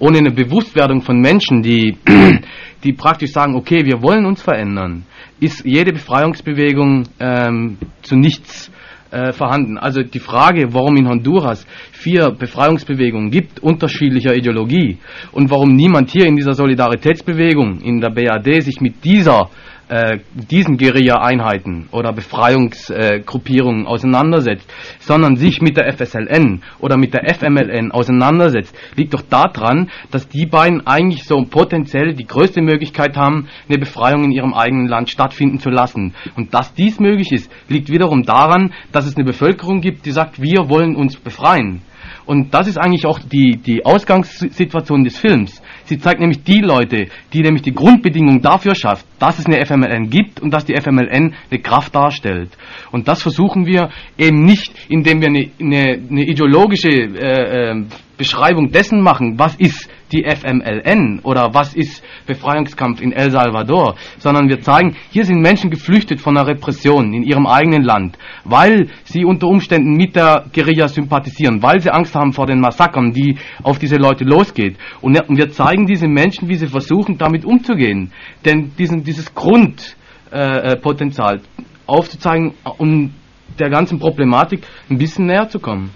ohne eine Bewusstwerdung von Menschen, die die praktisch sagen, okay, wir wollen uns verändern, ist jede Befreiungsbewegung ähm, zu nichts äh, vorhanden. Also die Frage, warum in Honduras vier Befreiungsbewegungen gibt, unterschiedlicher Ideologie, und warum niemand hier in dieser Solidaritätsbewegung, in der BAD, sich mit dieser äh, diesen Guerilla-Einheiten oder Befreiungsgruppierungen äh, auseinandersetzt, sondern sich mit der FSLN oder mit der FMLN auseinandersetzt, liegt doch daran, dass die beiden eigentlich so potenziell die größte Möglichkeit haben, eine Befreiung in ihrem eigenen Land stattfinden zu lassen. Und dass dies möglich ist, liegt wiederum daran, dass es eine Bevölkerung gibt, die sagt, wir wollen uns befreien. Und das ist eigentlich auch die, die Ausgangssituation des Films. Sie zeigt nämlich die Leute, die nämlich die Grundbedingung dafür schafft, dass es eine FMLN gibt und dass die FMLN eine Kraft darstellt. Und das versuchen wir eben nicht, indem wir eine, eine, eine ideologische äh, äh, Beschreibung dessen machen, was ist die FMLN oder was ist Befreiungskampf in El Salvador, sondern wir zeigen, hier sind Menschen geflüchtet von einer Repression in ihrem eigenen Land, weil sie unter Umständen mit der Guerilla sympathisieren, weil sie Angst haben vor den Massakern, die auf diese Leute losgeht. Und wir zeigen diese Menschen, wie sie versuchen, damit umzugehen. Denn diesen, dieses Grundpotenzial äh, aufzuzeigen, um der ganzen Problematik ein bisschen näher zu kommen.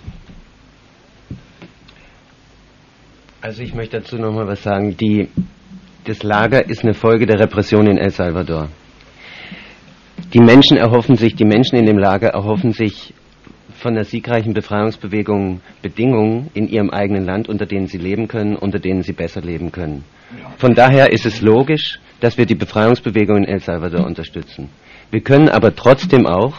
Also ich möchte dazu nochmal was sagen. Die, das Lager ist eine Folge der Repression in El Salvador. Die Menschen erhoffen sich, die Menschen in dem Lager erhoffen sich von der siegreichen Befreiungsbewegung Bedingungen in ihrem eigenen Land, unter denen sie leben können, unter denen sie besser leben können. Von daher ist es logisch, dass wir die Befreiungsbewegung in El Salvador unterstützen. Wir können aber trotzdem auch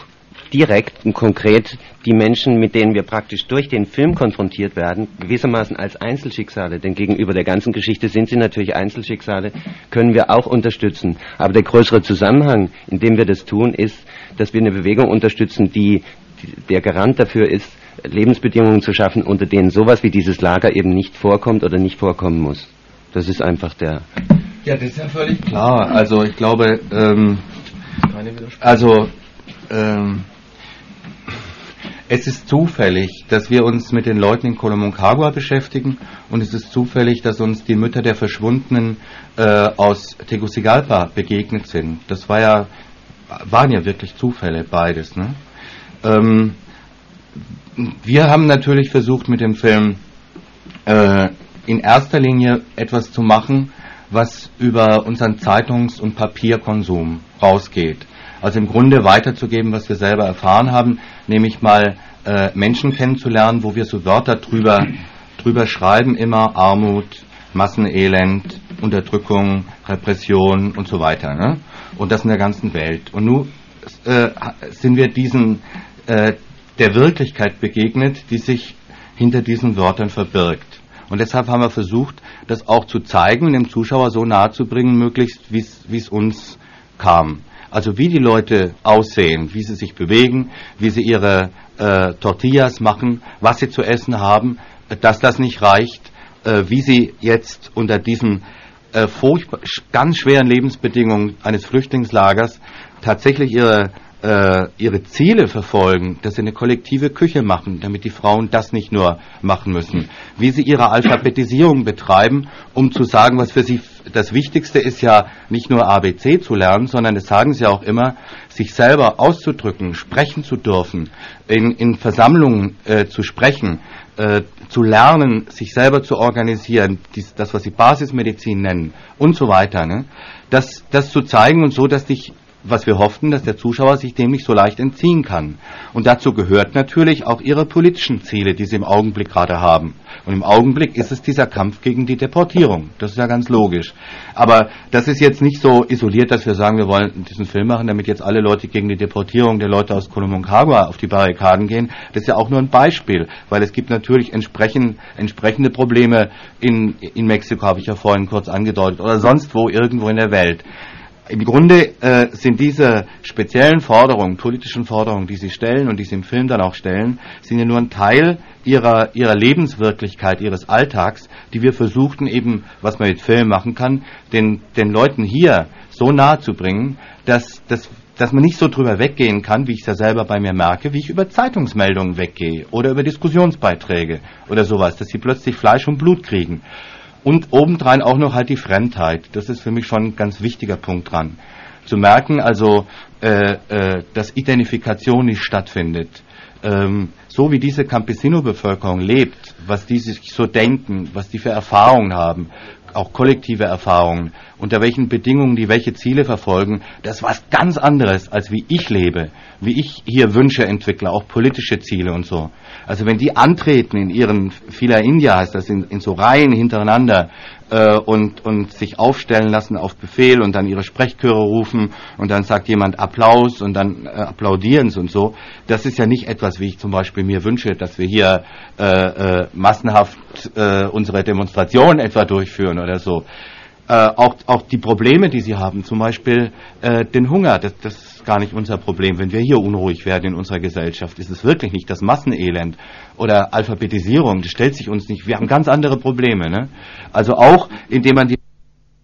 direkt und konkret die Menschen, mit denen wir praktisch durch den Film konfrontiert werden, gewissermaßen als Einzelschicksale, denn gegenüber der ganzen Geschichte sind sie natürlich Einzelschicksale, können wir auch unterstützen. Aber der größere Zusammenhang, in dem wir das tun, ist, dass wir eine Bewegung unterstützen, die, der Garant dafür ist, Lebensbedingungen zu schaffen, unter denen sowas wie dieses Lager eben nicht vorkommt oder nicht vorkommen muss. Das ist einfach der. Ja, das ist ja völlig klar. Also ich glaube, ähm, also ähm, es ist zufällig, dass wir uns mit den Leuten in Colomoncagua beschäftigen und es ist zufällig, dass uns die Mütter der Verschwundenen äh, aus Tegucigalpa begegnet sind. Das war ja, waren ja wirklich Zufälle, beides. Ne? Ähm, wir haben natürlich versucht mit dem Film äh, in erster Linie etwas zu machen, was über unseren Zeitungs- und Papierkonsum rausgeht. Also im Grunde weiterzugeben, was wir selber erfahren haben, nämlich mal äh, Menschen kennenzulernen, wo wir so Wörter drüber, drüber schreiben, immer Armut, Massenelend, Unterdrückung, Repression und so weiter. Ne? Und das in der ganzen Welt. Und nun äh, sind wir diesen, äh, der Wirklichkeit begegnet, die sich hinter diesen Wörtern verbirgt. Und deshalb haben wir versucht, das auch zu zeigen und dem Zuschauer so nahe zu bringen, möglichst wie es uns kam. Also wie die Leute aussehen, wie sie sich bewegen, wie sie ihre äh, Tortillas machen, was sie zu essen haben, dass das nicht reicht, äh, wie sie jetzt unter diesen äh, ganz schweren Lebensbedingungen eines Flüchtlingslagers tatsächlich ihre äh, ihre Ziele verfolgen, dass sie eine kollektive Küche machen, damit die Frauen das nicht nur machen müssen, wie sie ihre Alphabetisierung betreiben, um zu sagen, was für sie das Wichtigste ist ja nicht nur ABC zu lernen, sondern das sagen sie auch immer, sich selber auszudrücken, sprechen zu dürfen, in, in Versammlungen äh, zu sprechen, äh, zu lernen, sich selber zu organisieren, dies, das, was sie Basismedizin nennen und so weiter. Ne? Das, das zu zeigen und so, dass dich was wir hofften, dass der Zuschauer sich dem nicht so leicht entziehen kann. Und dazu gehört natürlich auch ihre politischen Ziele, die sie im Augenblick gerade haben. Und im Augenblick ist es dieser Kampf gegen die Deportierung. Das ist ja ganz logisch. Aber das ist jetzt nicht so isoliert, dass wir sagen, wir wollen diesen Film machen, damit jetzt alle Leute gegen die Deportierung der Leute aus Colomoncagua auf die Barrikaden gehen. Das ist ja auch nur ein Beispiel, weil es gibt natürlich entsprechend, entsprechende Probleme in, in Mexiko, habe ich ja vorhin kurz angedeutet, oder sonst wo irgendwo in der Welt. Im Grunde äh, sind diese speziellen Forderungen, politischen Forderungen, die Sie stellen und die Sie im Film dann auch stellen, sind ja nur ein Teil ihrer, ihrer Lebenswirklichkeit, ihres Alltags, die wir versuchten eben, was man mit Film machen kann, den, den Leuten hier so nahe zu bringen, dass, dass, dass man nicht so drüber weggehen kann, wie ich es ja selber bei mir merke, wie ich über Zeitungsmeldungen weggehe oder über Diskussionsbeiträge oder sowas, dass sie plötzlich Fleisch und Blut kriegen. Und obendrein auch noch halt die Fremdheit. Das ist für mich schon ein ganz wichtiger Punkt dran. Zu merken, also, äh, äh, dass Identifikation nicht stattfindet. Ähm, so wie diese Campesino-Bevölkerung lebt, was die sich so denken, was die für Erfahrungen haben, auch kollektive Erfahrungen, unter welchen Bedingungen die welche Ziele verfolgen, das ist was ganz anderes, als wie ich lebe, wie ich hier Wünsche entwickle, auch politische Ziele und so. Also wenn die antreten in ihren Fila India, heißt das in, in so Reihen hintereinander äh, und, und sich aufstellen lassen auf Befehl und dann ihre Sprechchöre rufen und dann sagt jemand Applaus und dann äh, applaudieren sie und so, das ist ja nicht etwas, wie ich zum Beispiel mir wünsche, dass wir hier äh, äh, massenhaft äh, unsere Demonstration etwa durchführen oder so. Äh, auch, auch die Probleme, die sie haben, zum Beispiel äh, den Hunger, das, das ist gar nicht unser Problem. Wenn wir hier unruhig werden in unserer Gesellschaft, ist es wirklich nicht das Massenelend oder Alphabetisierung, das stellt sich uns nicht. Wir haben ganz andere Probleme. Ne? Also auch, indem man die